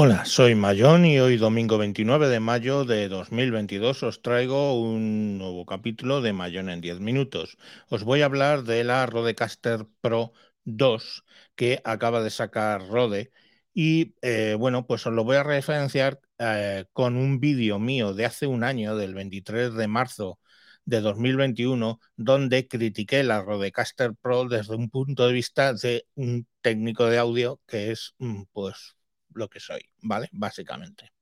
Hola, soy Mayón y hoy domingo 29 de mayo de 2022 os traigo un nuevo capítulo de Mayón en 10 minutos. Os voy a hablar de la Rodecaster Pro 2 que acaba de sacar Rode y eh, bueno, pues os lo voy a referenciar eh, con un vídeo mío de hace un año, del 23 de marzo de 2021, donde critiqué la Rodecaster Pro desde un punto de vista de un técnico de audio que es mm, pues lo que soy, ¿vale? Básicamente.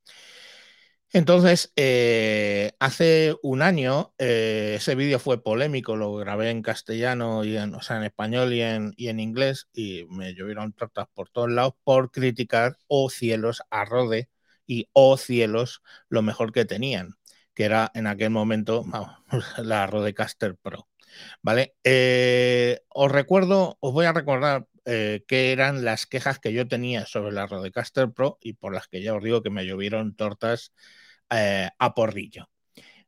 Entonces, eh, hace un año eh, ese vídeo fue polémico, lo grabé en castellano, y en, o sea, en español y en, y en inglés, y me llovieron tortas por todos lados por criticar, oh cielos, a Rode y oh cielos, lo mejor que tenían, que era en aquel momento la Rodecaster Pro. ¿Vale? Eh, os recuerdo, os voy a recordar eh, qué eran las quejas que yo tenía sobre la Rodecaster Pro y por las que ya os digo que me llovieron tortas eh, a porrillo.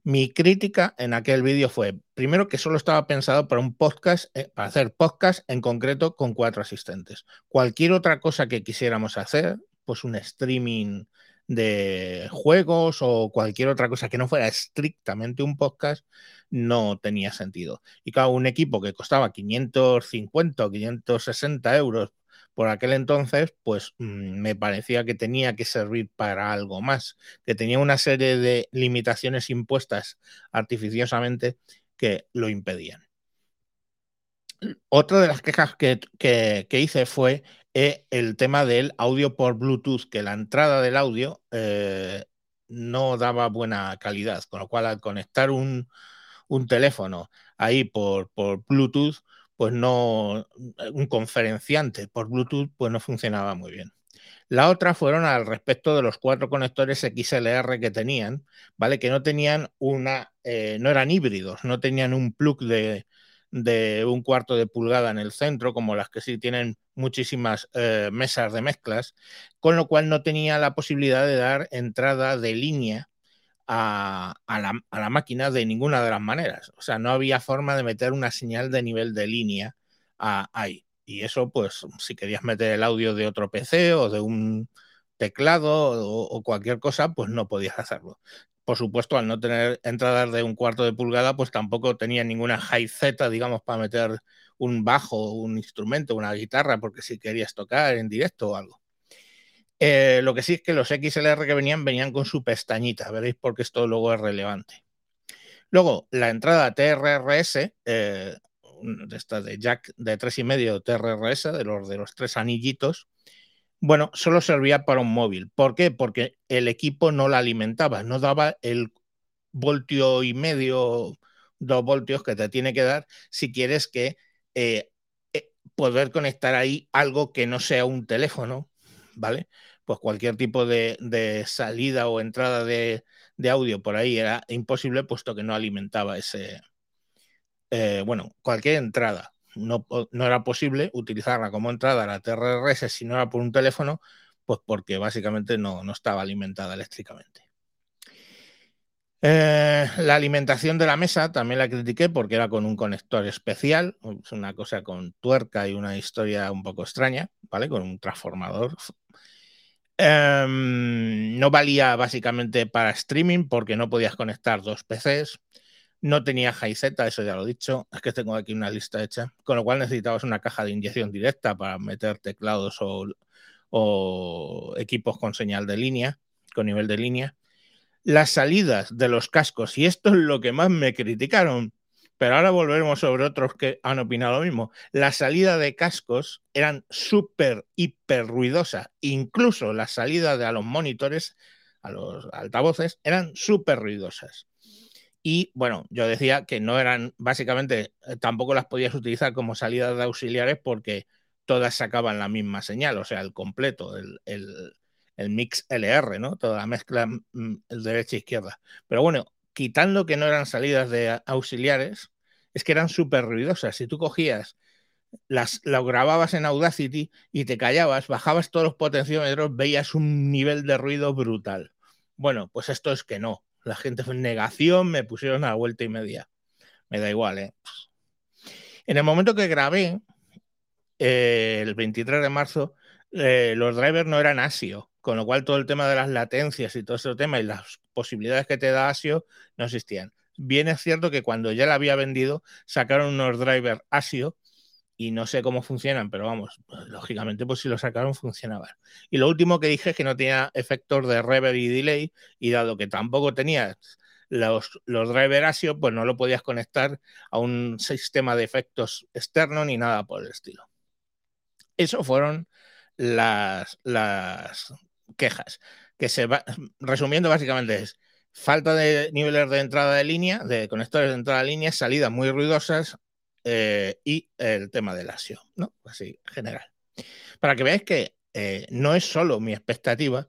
Mi crítica en aquel vídeo fue, primero, que solo estaba pensado para un podcast, eh, para hacer podcast en concreto con cuatro asistentes. Cualquier otra cosa que quisiéramos hacer, pues un streaming de juegos o cualquier otra cosa que no fuera estrictamente un podcast, no tenía sentido. Y cada un equipo que costaba 550 o 560 euros por aquel entonces, pues mm, me parecía que tenía que servir para algo más, que tenía una serie de limitaciones impuestas artificiosamente que lo impedían. Otra de las quejas que, que, que hice fue eh, el tema del audio por Bluetooth, que la entrada del audio eh, no daba buena calidad, con lo cual al conectar un, un teléfono ahí por, por, Bluetooth, pues no, un conferenciante por Bluetooth, pues no funcionaba muy bien. La otra fueron al respecto de los cuatro conectores XLR que tenían, ¿vale? Que no tenían una, eh, no eran híbridos, no tenían un plug de, de un cuarto de pulgada en el centro, como las que sí tienen muchísimas eh, mesas de mezclas, con lo cual no tenía la posibilidad de dar entrada de línea a, a, la, a, la, máquina de ninguna de las maneras. O sea, no había forma de meter una señal de nivel de línea ahí. Y eso, pues, si querías meter el audio de otro PC o de un teclado o cualquier cosa, pues no podías hacerlo por supuesto, al no tener entradas de un cuarto de pulgada, pues tampoco tenía ninguna high Z, digamos, para meter un bajo, un instrumento, una guitarra, porque si querías tocar en directo o algo. Eh, lo que sí es que los XLR que venían venían con su pestañita, veréis porque esto luego es relevante. Luego, la entrada TRRS, eh, de esta de jack de 3,5 TRRS, de los, de los tres anillitos, bueno, solo servía para un móvil. ¿Por qué? Porque el equipo no la alimentaba, no daba el voltio y medio, dos voltios que te tiene que dar si quieres que eh, eh, poder conectar ahí algo que no sea un teléfono, ¿vale? Pues cualquier tipo de, salida o entrada de, de, audio por ahí era imposible, puesto que no alimentaba ese, eh, bueno, cualquier entrada no, era posible utilizarla como entrada a la TRRS si no era por un teléfono, pues porque básicamente no, no estaba alimentada eléctricamente. Eh, la alimentación de la mesa también la critiqué porque era con un conector especial, es una cosa con tuerca y una historia un poco extraña, ¿vale? Con un transformador. Eh, no valía básicamente para streaming porque no podías conectar dos PCs. No tenía Z, eso ya lo he dicho. Es que tengo aquí una lista hecha. Con lo cual necesitabas una caja de inyección directa para meter teclados o, equipos con señal de línea, con nivel de línea. Las salidas de los cascos, y esto es lo que más me criticaron, pero ahora volveremos sobre otros que han opinado lo mismo. La salida de cascos eran súper, hiper ruidosas. Incluso la salida de a los monitores, a los altavoces, eran súper ruidosas. Y bueno, yo decía que no eran, básicamente, eh, tampoco las podías utilizar como salidas de auxiliares porque todas sacaban la misma señal, o sea, el completo, el, el, el mix LR, ¿no? Toda la mezcla mm, derecha-izquierda. E Pero bueno, quitando que no eran salidas de auxiliares, es que eran súper ruidosas. Si tú cogías, las, lo grababas en Audacity y te callabas, bajabas todos los potenciómetros, veías un nivel de ruido brutal. Bueno, pues esto es que no la gente fue en negación, me pusieron a la vuelta y media. Me da igual, ¿eh? En el momento que grabé, eh, el 23 de marzo, eh, los drivers no eran ASIO, con lo cual todo el tema de las latencias y todo ese tema y las posibilidades que te da ASIO no existían. Bien es cierto que cuando ya la había vendido, sacaron unos drivers ASIO y no sé cómo funcionan, pero vamos, lógicamente, pues si lo sacaron, funcionaban. Y lo último que dije es que no tenía efectos de reverb y delay, y dado que tampoco tenía los, los driver ASIO, pues no lo podías conectar a un sistema de efectos externo ni nada por el estilo. Eso fueron las, las quejas. Que se va, resumiendo, básicamente es falta de niveles de entrada de línea, de conectores de entrada de línea, salidas muy ruidosas eh, y el tema del ASIO, ¿no? Así, general. Para que veáis que eh, no es solo mi expectativa.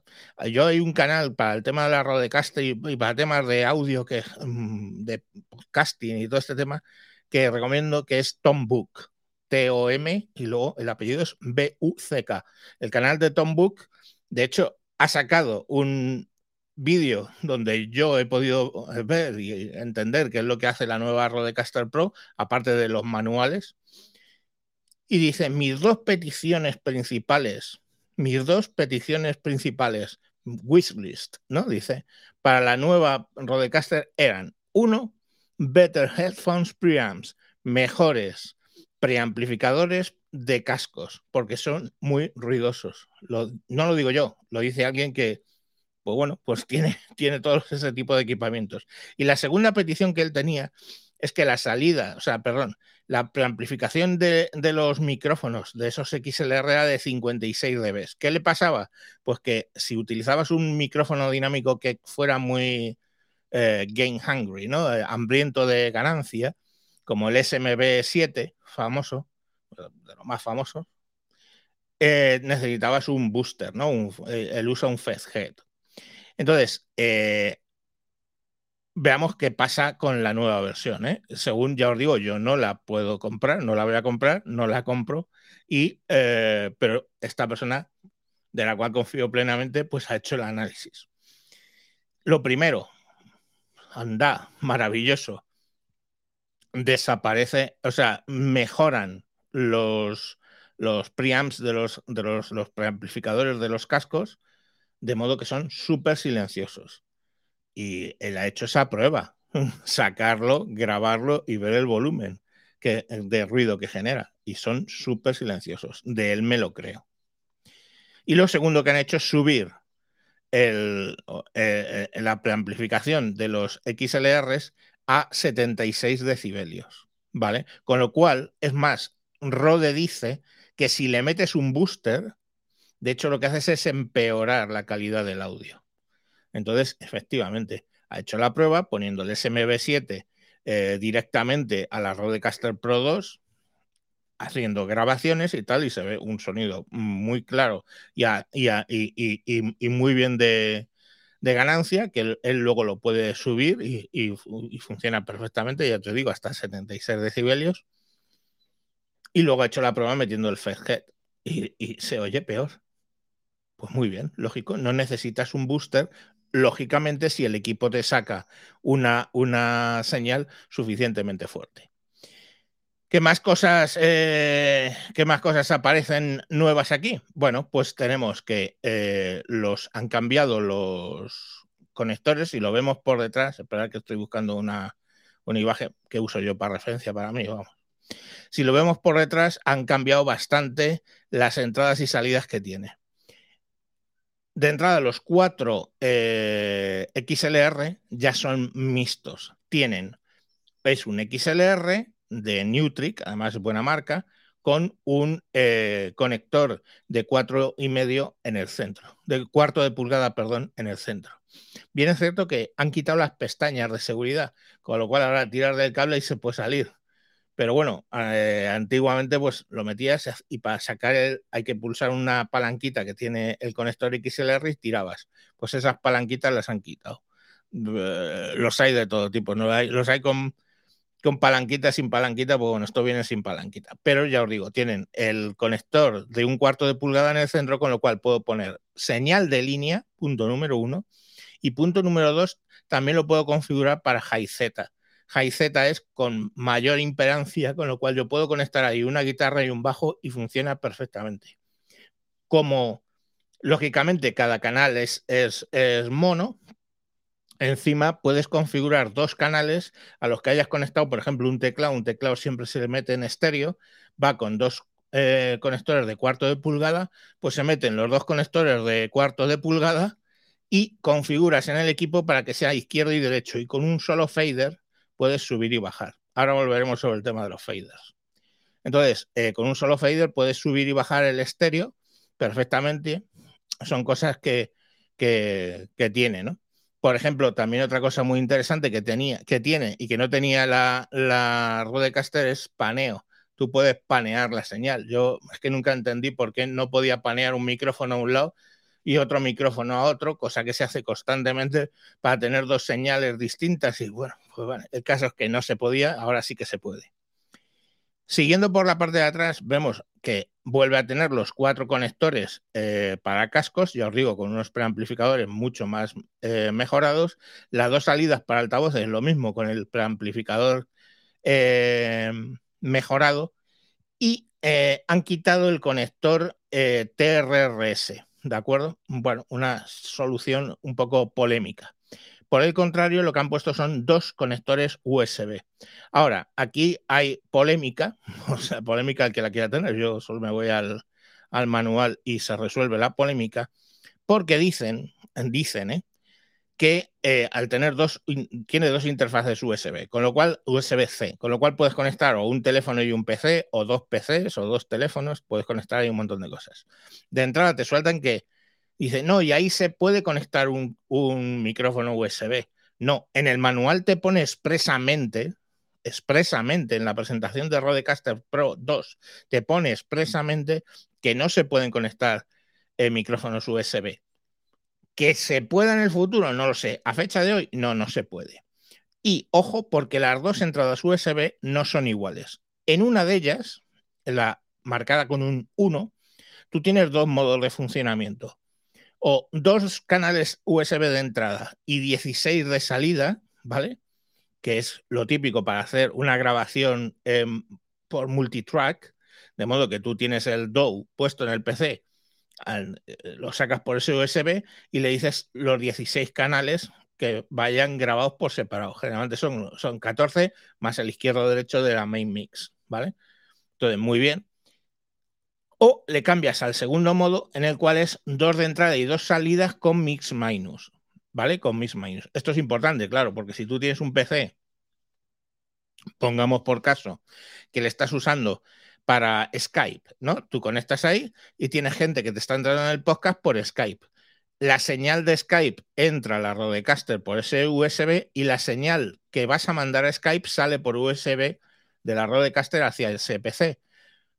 Yo hay un canal para el tema de la rodecaster y, y para temas de audio, que mm, de podcasting y todo este tema, que recomiendo que es Tom Book. T-O-M y luego el apellido es B-U-C-K. El canal de Tom Book, de hecho, ha sacado un vídeo donde yo he podido ver y entender qué es lo que hace la nueva Rodecaster Pro, aparte de los manuales. Y dice, mis dos peticiones principales, mis dos peticiones principales, wishlist, ¿no? Dice, para la nueva Rodecaster eran, uno, better headphones preamps, mejores preamplificadores de cascos, porque son muy ruidosos. No lo digo yo, lo dice alguien que, pues bueno, pues tiene, tiene todo ese tipo de equipamientos. Y la segunda petición que él tenía es que la salida, o sea, perdón, la preamplificación de, de los micrófonos de esos XLR era de 56 dB. ¿Qué le pasaba? Pues que si utilizabas un micrófono dinámico que fuera muy eh, gain hungry, ¿no? Eh, hambriento de ganancia, como el SMB7, famoso, de lo más famoso, eh, necesitabas un booster, ¿no? Un, eh, el uso de un head. Entonces, eh, veamos qué pasa con la nueva versión. ¿eh? Según ya os digo, yo no la puedo comprar, no la voy a comprar, no la compro, y, eh, pero esta persona, de la cual confío plenamente, pues ha hecho el análisis. Lo primero, anda, maravilloso desaparece, o sea, mejoran los, los preamps de los, de los, los preamplificadores de los cascos, de modo que son súper silenciosos. Y él ha hecho esa prueba, sacarlo, grabarlo y ver el volumen que, de ruido que genera. Y son súper silenciosos. De él me lo creo. Y lo segundo que han hecho es subir el, eh, eh, la preamplificación de los XLRs a 76 decibelios, ¿vale? Con lo cual, es más, Rode dice que si le metes un booster, de hecho lo que haces es empeorar la calidad del audio. Entonces, efectivamente, ha hecho la prueba poniendo el SMB7 eh, directamente a la Rodecaster Pro 2, haciendo grabaciones y tal, y se ve un sonido muy claro y, y, muy bien de, ganancia, que él, luego lo puede subir y, funciona perfectamente, ya te digo, hasta 76 decibelios. Y luego ha hecho la prueba metiendo el head y, y se oye peor. Pues muy bien, lógico, no necesitas un booster. Lógicamente, si el equipo te saca una, una señal suficientemente fuerte. ¿Qué más cosas, eh, qué más cosas aparecen nuevas aquí? Bueno, pues tenemos que eh, los han cambiado los conectores y lo vemos por detrás. Esperad que estoy buscando una, una imagen que uso yo para referencia para mí. Vamos. Si lo vemos por detrás, han cambiado bastante las entradas y salidas que tiene. De entrada, los cuatro eh, XLR ya son mixtos. Tienen, es un XLR de Newtrick, además es buena marca, con un eh, conector de cuatro y medio en el centro, de cuarto de pulgada, perdón, en el centro. Bien es cierto que han quitado las pestañas de seguridad, con lo cual ahora tirar del cable y se puede salir. Pero bueno, eh, antiguamente pues lo metías y para sacar el, hay que pulsar una palanquita que tiene el conector XLR y tirabas. Pues esas palanquitas las han quitado. Los hay de todo tipo, ¿no? los hay con con palanquita, sin palanquita, pues bueno, esto viene sin palanquita. Pero ya os digo, tienen el conector de un cuarto de pulgada en el centro, con lo cual puedo poner señal de línea, punto número uno, y punto número dos, también lo puedo configurar para high Z. High Z es con mayor impedancia, con lo cual yo puedo conectar ahí una guitarra y un bajo y funciona perfectamente. Como Lógicamente, cada canal es, es, mono. Encima puedes configurar dos canales a los que hayas conectado, por ejemplo, un teclado. Un teclado siempre se le mete en estéreo, va con dos eh, conectores de cuarto de pulgada, pues se meten los dos conectores de cuarto de pulgada y configuras en el equipo para que sea izquierdo y derecho. Y con un solo fader puedes subir y bajar. Ahora volveremos sobre el tema de los faders. Entonces, eh, con un solo fader puedes subir y bajar el estéreo perfectamente son cosas que, que, tiene, ¿no? Por ejemplo, también otra cosa muy interesante que, tenía, que tiene y que no tenía la, la Rodecaster es paneo. Tú puedes panear la señal. Yo es que nunca entendí por qué no podía panear un micrófono a un lado y otro micrófono a otro, cosa que se hace constantemente para tener dos señales distintas. Y bueno, pues bueno, el caso es que no se podía, ahora sí que se puede. Siguiendo por la parte de atrás, vemos que vuelve a tener los cuatro conectores eh, para cascos, ya os digo, con unos preamplificadores mucho más eh, mejorados. Las dos salidas para altavoces, lo mismo con el preamplificador eh, mejorado. Y han quitado el conector TRRS, ¿de acuerdo? Bueno, una solución un poco polémica. Por el contrario, lo que han puesto son dos conectores USB. Ahora, aquí hay polémica, o sea, polémica el que la quiera tener. Yo solo me voy al, manual y se resuelve la polémica, porque dicen, dicen, ¿eh? Que eh, al tener dos, tiene dos interfaces USB, con lo cual USB-C, con lo cual puedes conectar o un teléfono y un PC, o dos PCs, o dos teléfonos, puedes conectar ahí un montón de cosas. De entrada te sueltan que Dice, no, y ahí se puede conectar un, micrófono USB. No, en el manual te pone expresamente, expresamente en la presentación de Rodecaster Pro 2, te pone expresamente que no se pueden conectar eh, micrófonos USB. Que se pueda en el futuro, no lo sé. A fecha de hoy, no, no se puede. Y ojo, porque las dos entradas USB no son iguales. En una de ellas, la marcada con un 1, tú tienes dos modos de funcionamiento o dos canales USB de entrada y 16 de salida, ¿vale? Que es lo típico para hacer una grabación por multitrack, de modo que tú tienes el DAW puesto en el PC, eh, lo sacas por ese USB y le dices los 16 canales que vayan grabados por separado. Generalmente son, son 14 más el izquierdo derecho de la main mix, ¿vale? Entonces, muy bien o le cambias al segundo modo en el cual es dos de entrada y dos salidas con mix minus, ¿vale? Con mix minus. Esto es importante, claro, porque si tú tienes un PC, pongamos por caso, que le estás usando para Skype, ¿no? Tú conectas ahí y tienes gente que te está entrando en el podcast por Skype. La señal de Skype entra a la Rodecaster por ese USB y la señal que vas a mandar a Skype sale por USB de la Rodecaster hacia el CPC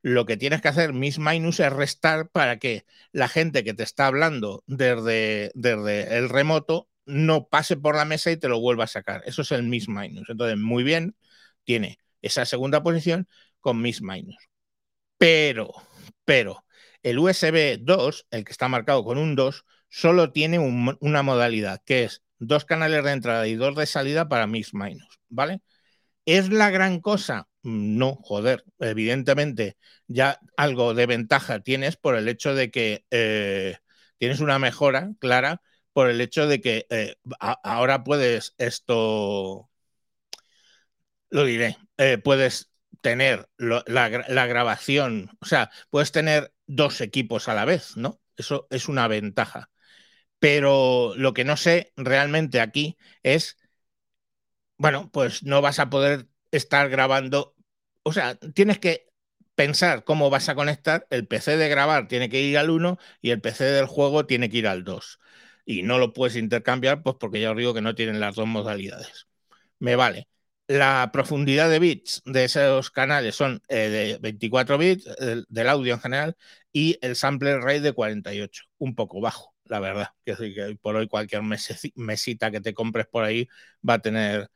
lo que tienes que hacer, mis minus, es restar para que la gente que te está hablando desde, desde el remoto no pase por la mesa y te lo vuelva a sacar. Eso es el mis minus. Entonces, muy bien, tiene esa segunda posición con mis minus. Pero, pero, el USB 2, el que está marcado con un 2, solo tiene una modalidad, que es dos canales de entrada y dos de salida para mis minus, ¿vale? ¿Es la gran cosa? No, joder, evidentemente ya algo de ventaja tienes por el hecho de que eh, tienes una mejora clara por el hecho de que eh, ahora puedes esto, lo diré, eh, puedes tener la, la, grabación, o sea, puedes tener dos equipos a la vez, ¿no? Eso es una ventaja. Pero lo que no sé realmente aquí es, bueno, pues no vas a poder estar grabando, o sea, tienes que pensar cómo vas a conectar, el PC de grabar tiene que ir al 1 y el PC del juego tiene que ir al 2. Y no lo puedes intercambiar, pues porque ya os digo que no tienen las dos modalidades. Me vale. La profundidad de bits de esos canales son eh, de 24 bits, del audio en general, y el sample rate de 48, un poco bajo, la verdad. Que, por hoy cualquier mesita que te compres por ahí va a tener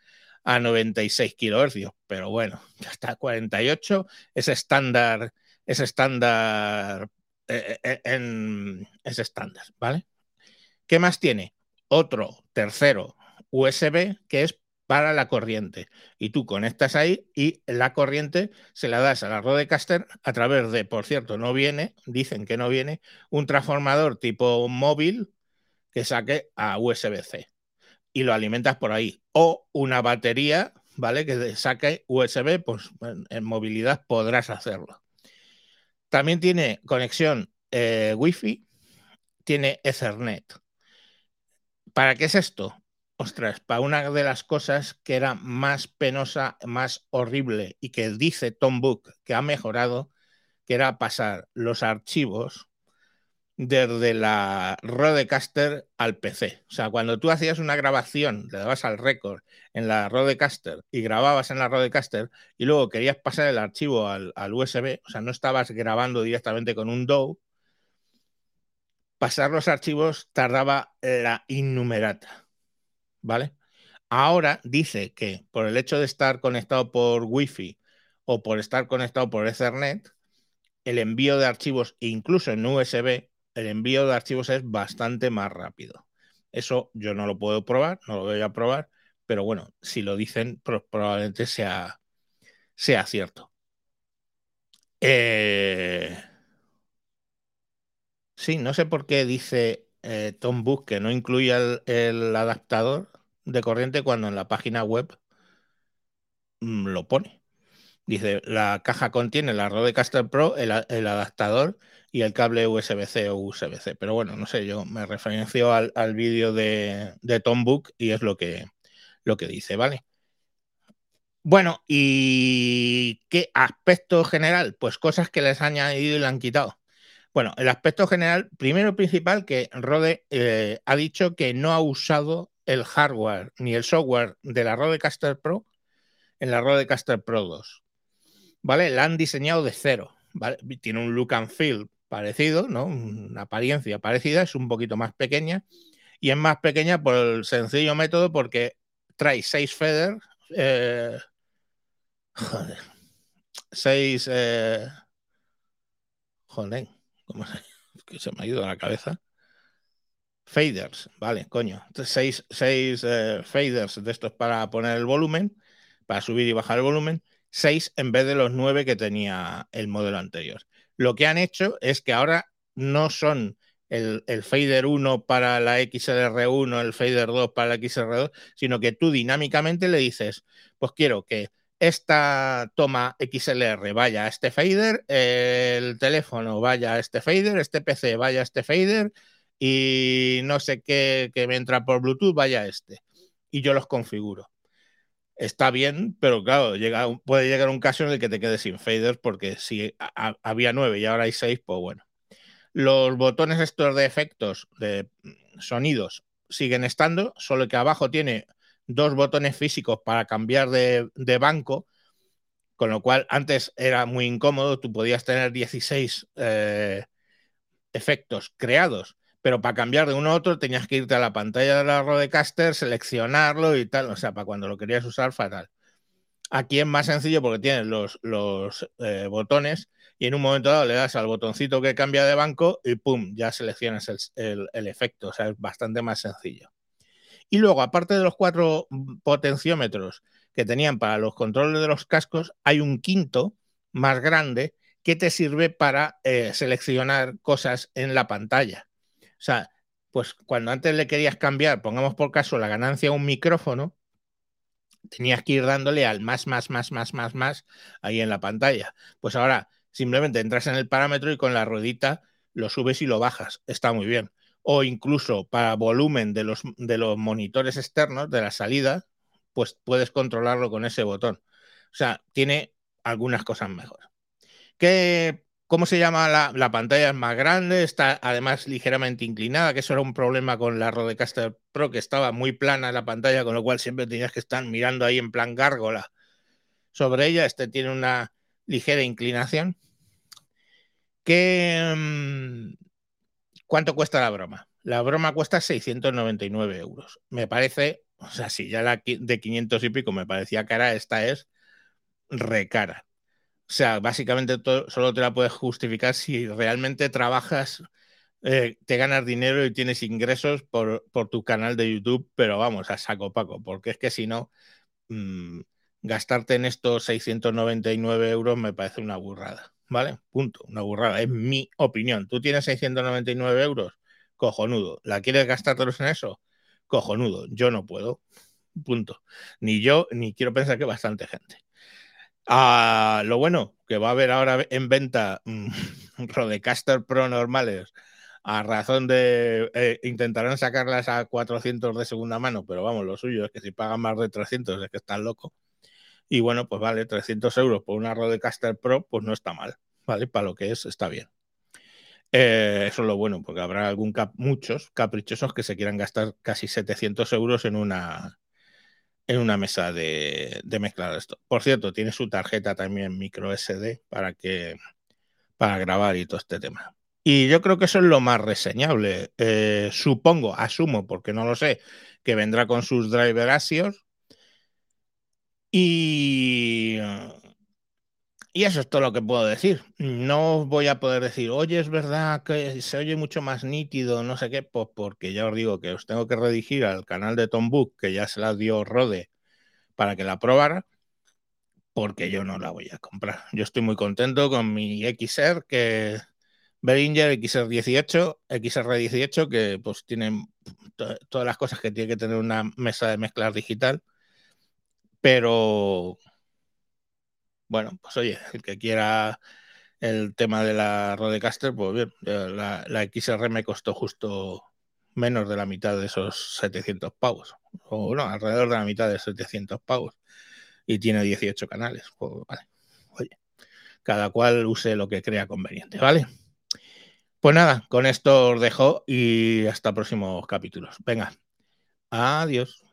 a 96 kHz, pero bueno, ya está 48, es estándar, es estándar eh, eh, en, es estándar, ¿vale? ¿Qué más tiene? Otro tercero USB que es para la corriente. Y tú conectas ahí y la corriente se la das a la Rodecaster a través de, por cierto, no viene, dicen que no viene, un transformador tipo móvil que saque a USB-C y lo alimentas por ahí. O una batería, ¿vale? Que saque USB, pues en movilidad podrás hacerlo. También tiene conexión eh, Wi-Fi, tiene Ethernet. ¿Para qué es esto? Ostras, para una de las cosas que era más penosa, más horrible y que dice Tom Book que ha mejorado, que era pasar los archivos desde la Rodecaster al PC. O sea, cuando tú hacías una grabación, le dabas al récord en la Rodecaster y grababas en la Rodecaster y luego querías pasar el archivo al, USB, o sea, no estabas grabando directamente con un DAW, pasar los archivos tardaba la innumerata. ¿Vale? Ahora dice que por el hecho de estar conectado por Wi-Fi o por estar conectado por Ethernet, el envío de archivos, incluso en USB, el envío de archivos es bastante más rápido. Eso yo no lo puedo probar, no lo voy a probar, pero bueno, si lo dicen, probablemente sea, sea cierto. Eh, sí, no sé por qué dice eh, Tom Book que no incluye el adaptador de corriente cuando en la página web mm, lo pone. Dice, la caja contiene la Rodecaster Pro, el, adaptador y el cable USB-C o USB-C. Pero bueno, no sé, yo me referencio al, vídeo de, de, Tom Book y es lo que, lo que dice, ¿vale? Bueno, ¿y qué aspecto general? Pues cosas que les han añadido y le han quitado. Bueno, el aspecto general, primero principal, que Rode eh, ha dicho que no ha usado el hardware ni el software de la Rodecaster Pro en la Rodecaster Pro 2. ¿Vale? La han diseñado de cero. Tiene un look and feel parecido, ¿no? Una apariencia parecida, es un poquito más pequeña y es más pequeña por el sencillo método porque trae seis feathers. Eh, joder. Seis. Eh, joder, ¿cómo se, que se me ha ido a la cabeza? Faders, vale, coño. Seis, seis eh, faders de estos para poner el volumen, para subir y bajar el volumen, seis en vez de los nueve que tenía el modelo anterior. Lo que han hecho es que ahora no son el, el, fader 1 para la XLR1, el fader 2 para la XLR2, sino que tú dinámicamente le dices, pues quiero que esta toma XLR vaya a este fader, el teléfono vaya a este fader, este PC vaya a este fader y no sé qué que me entra por Bluetooth, vaya este. Y yo los configuro. Está bien, pero claro, llega, puede llegar un caso en el que te quedes sin faders porque si había nueve y ahora hay seis, pues bueno. Los botones estos de efectos, de sonidos, siguen estando, solo que abajo tiene dos botones físicos para cambiar de, banco, con lo cual antes era muy incómodo, tú podías tener 16 eh, efectos creados pero para cambiar de uno a otro tenías que irte a la pantalla de la Rodecaster, seleccionarlo y tal, o sea, para cuando lo querías usar, fatal. Aquí es más sencillo porque tienes los, los eh, botones y en un momento dado le das al botoncito que cambia de banco y pum, ya seleccionas el, el efecto, o sea, es bastante más sencillo. Y luego, aparte de los cuatro potenciómetros que tenían para los controles de los cascos, hay un quinto más grande que te sirve para eh, seleccionar cosas en la pantalla. O sea, pues cuando antes le querías cambiar, pongamos por caso la ganancia a un micrófono, tenías que ir dándole al más, más, más, más, más, más ahí en la pantalla. Pues ahora simplemente entras en el parámetro y con la ruedita lo subes y lo bajas. Está muy bien. O incluso para volumen de los, de los monitores externos, de la salida, pues puedes controlarlo con ese botón. O sea, tiene algunas cosas mejor. ¿Qué ¿Cómo se llama? La, pantalla es más grande, está además ligeramente inclinada, que eso era un problema con la Rodecaster Pro, que estaba muy plana la pantalla, con lo cual siempre tenías que estar mirando ahí en plan gárgola sobre ella. Este tiene una ligera inclinación. ¿Qué, mm, ¿Cuánto cuesta la broma? La broma cuesta 699 euros. Me parece, o sea, si ya la de 500 y pico me parecía cara, esta es recara. O sea, básicamente solo te la puedes justificar si realmente trabajas, eh, te ganas dinero y tienes ingresos por, tu canal de YouTube, pero vamos, a saco paco, porque es que si no, mm, gastarte en estos 699 euros me parece una burrada, ¿vale? Punto, una burrada, es mi opinión. Tú tienes 699 euros, cojonudo. ¿La quieres gastártelos en eso? Cojonudo, yo no puedo, punto. Ni yo, ni quiero pensar que bastante gente. Ah, lo bueno, que va a haber ahora en venta mm, Rodecaster Pro normales a razón de eh, intentarán sacarlas a 400 de segunda mano, pero vamos, lo suyo es que si pagan más de 300 es que están locos. Y bueno, pues vale, 300 euros por una Rodecaster Pro, pues no está mal, ¿vale? Para lo que es, está bien. Eh, eso es lo bueno, porque habrá algún muchos caprichosos que se quieran gastar casi 700 euros en una, en una mesa de, de mezclar esto. Por cierto, tiene su tarjeta también micro SD para que para grabar y todo este tema. Y yo creo que eso es lo más reseñable. Eh, supongo, asumo, porque no lo sé, que vendrá con sus driver ASIOS. Y, y eso es todo lo que puedo decir. No voy a poder decir, oye, es verdad que se oye mucho más nítido, no sé qué, pues porque ya os digo que os tengo que redigir al canal de Tom que ya se la dio Rode para que la probara, porque yo no la voy a comprar. Yo estoy muy contento con mi XR, que Behringer XR18, XR18, que pues tienen todas las cosas que tiene que tener una mesa de mezclar digital, pero bueno, pues oye, el que quiera el tema de la Rodecaster, pues bien, la, la, XR me costó justo menos de la mitad de esos 700 pavos, o no, alrededor de la mitad de 700 pavos, y tiene 18 canales, pues vale, oye, cada cual use lo que crea conveniente, ¿vale? Pues nada, con esto os dejo y hasta próximos capítulos. Venga, adiós.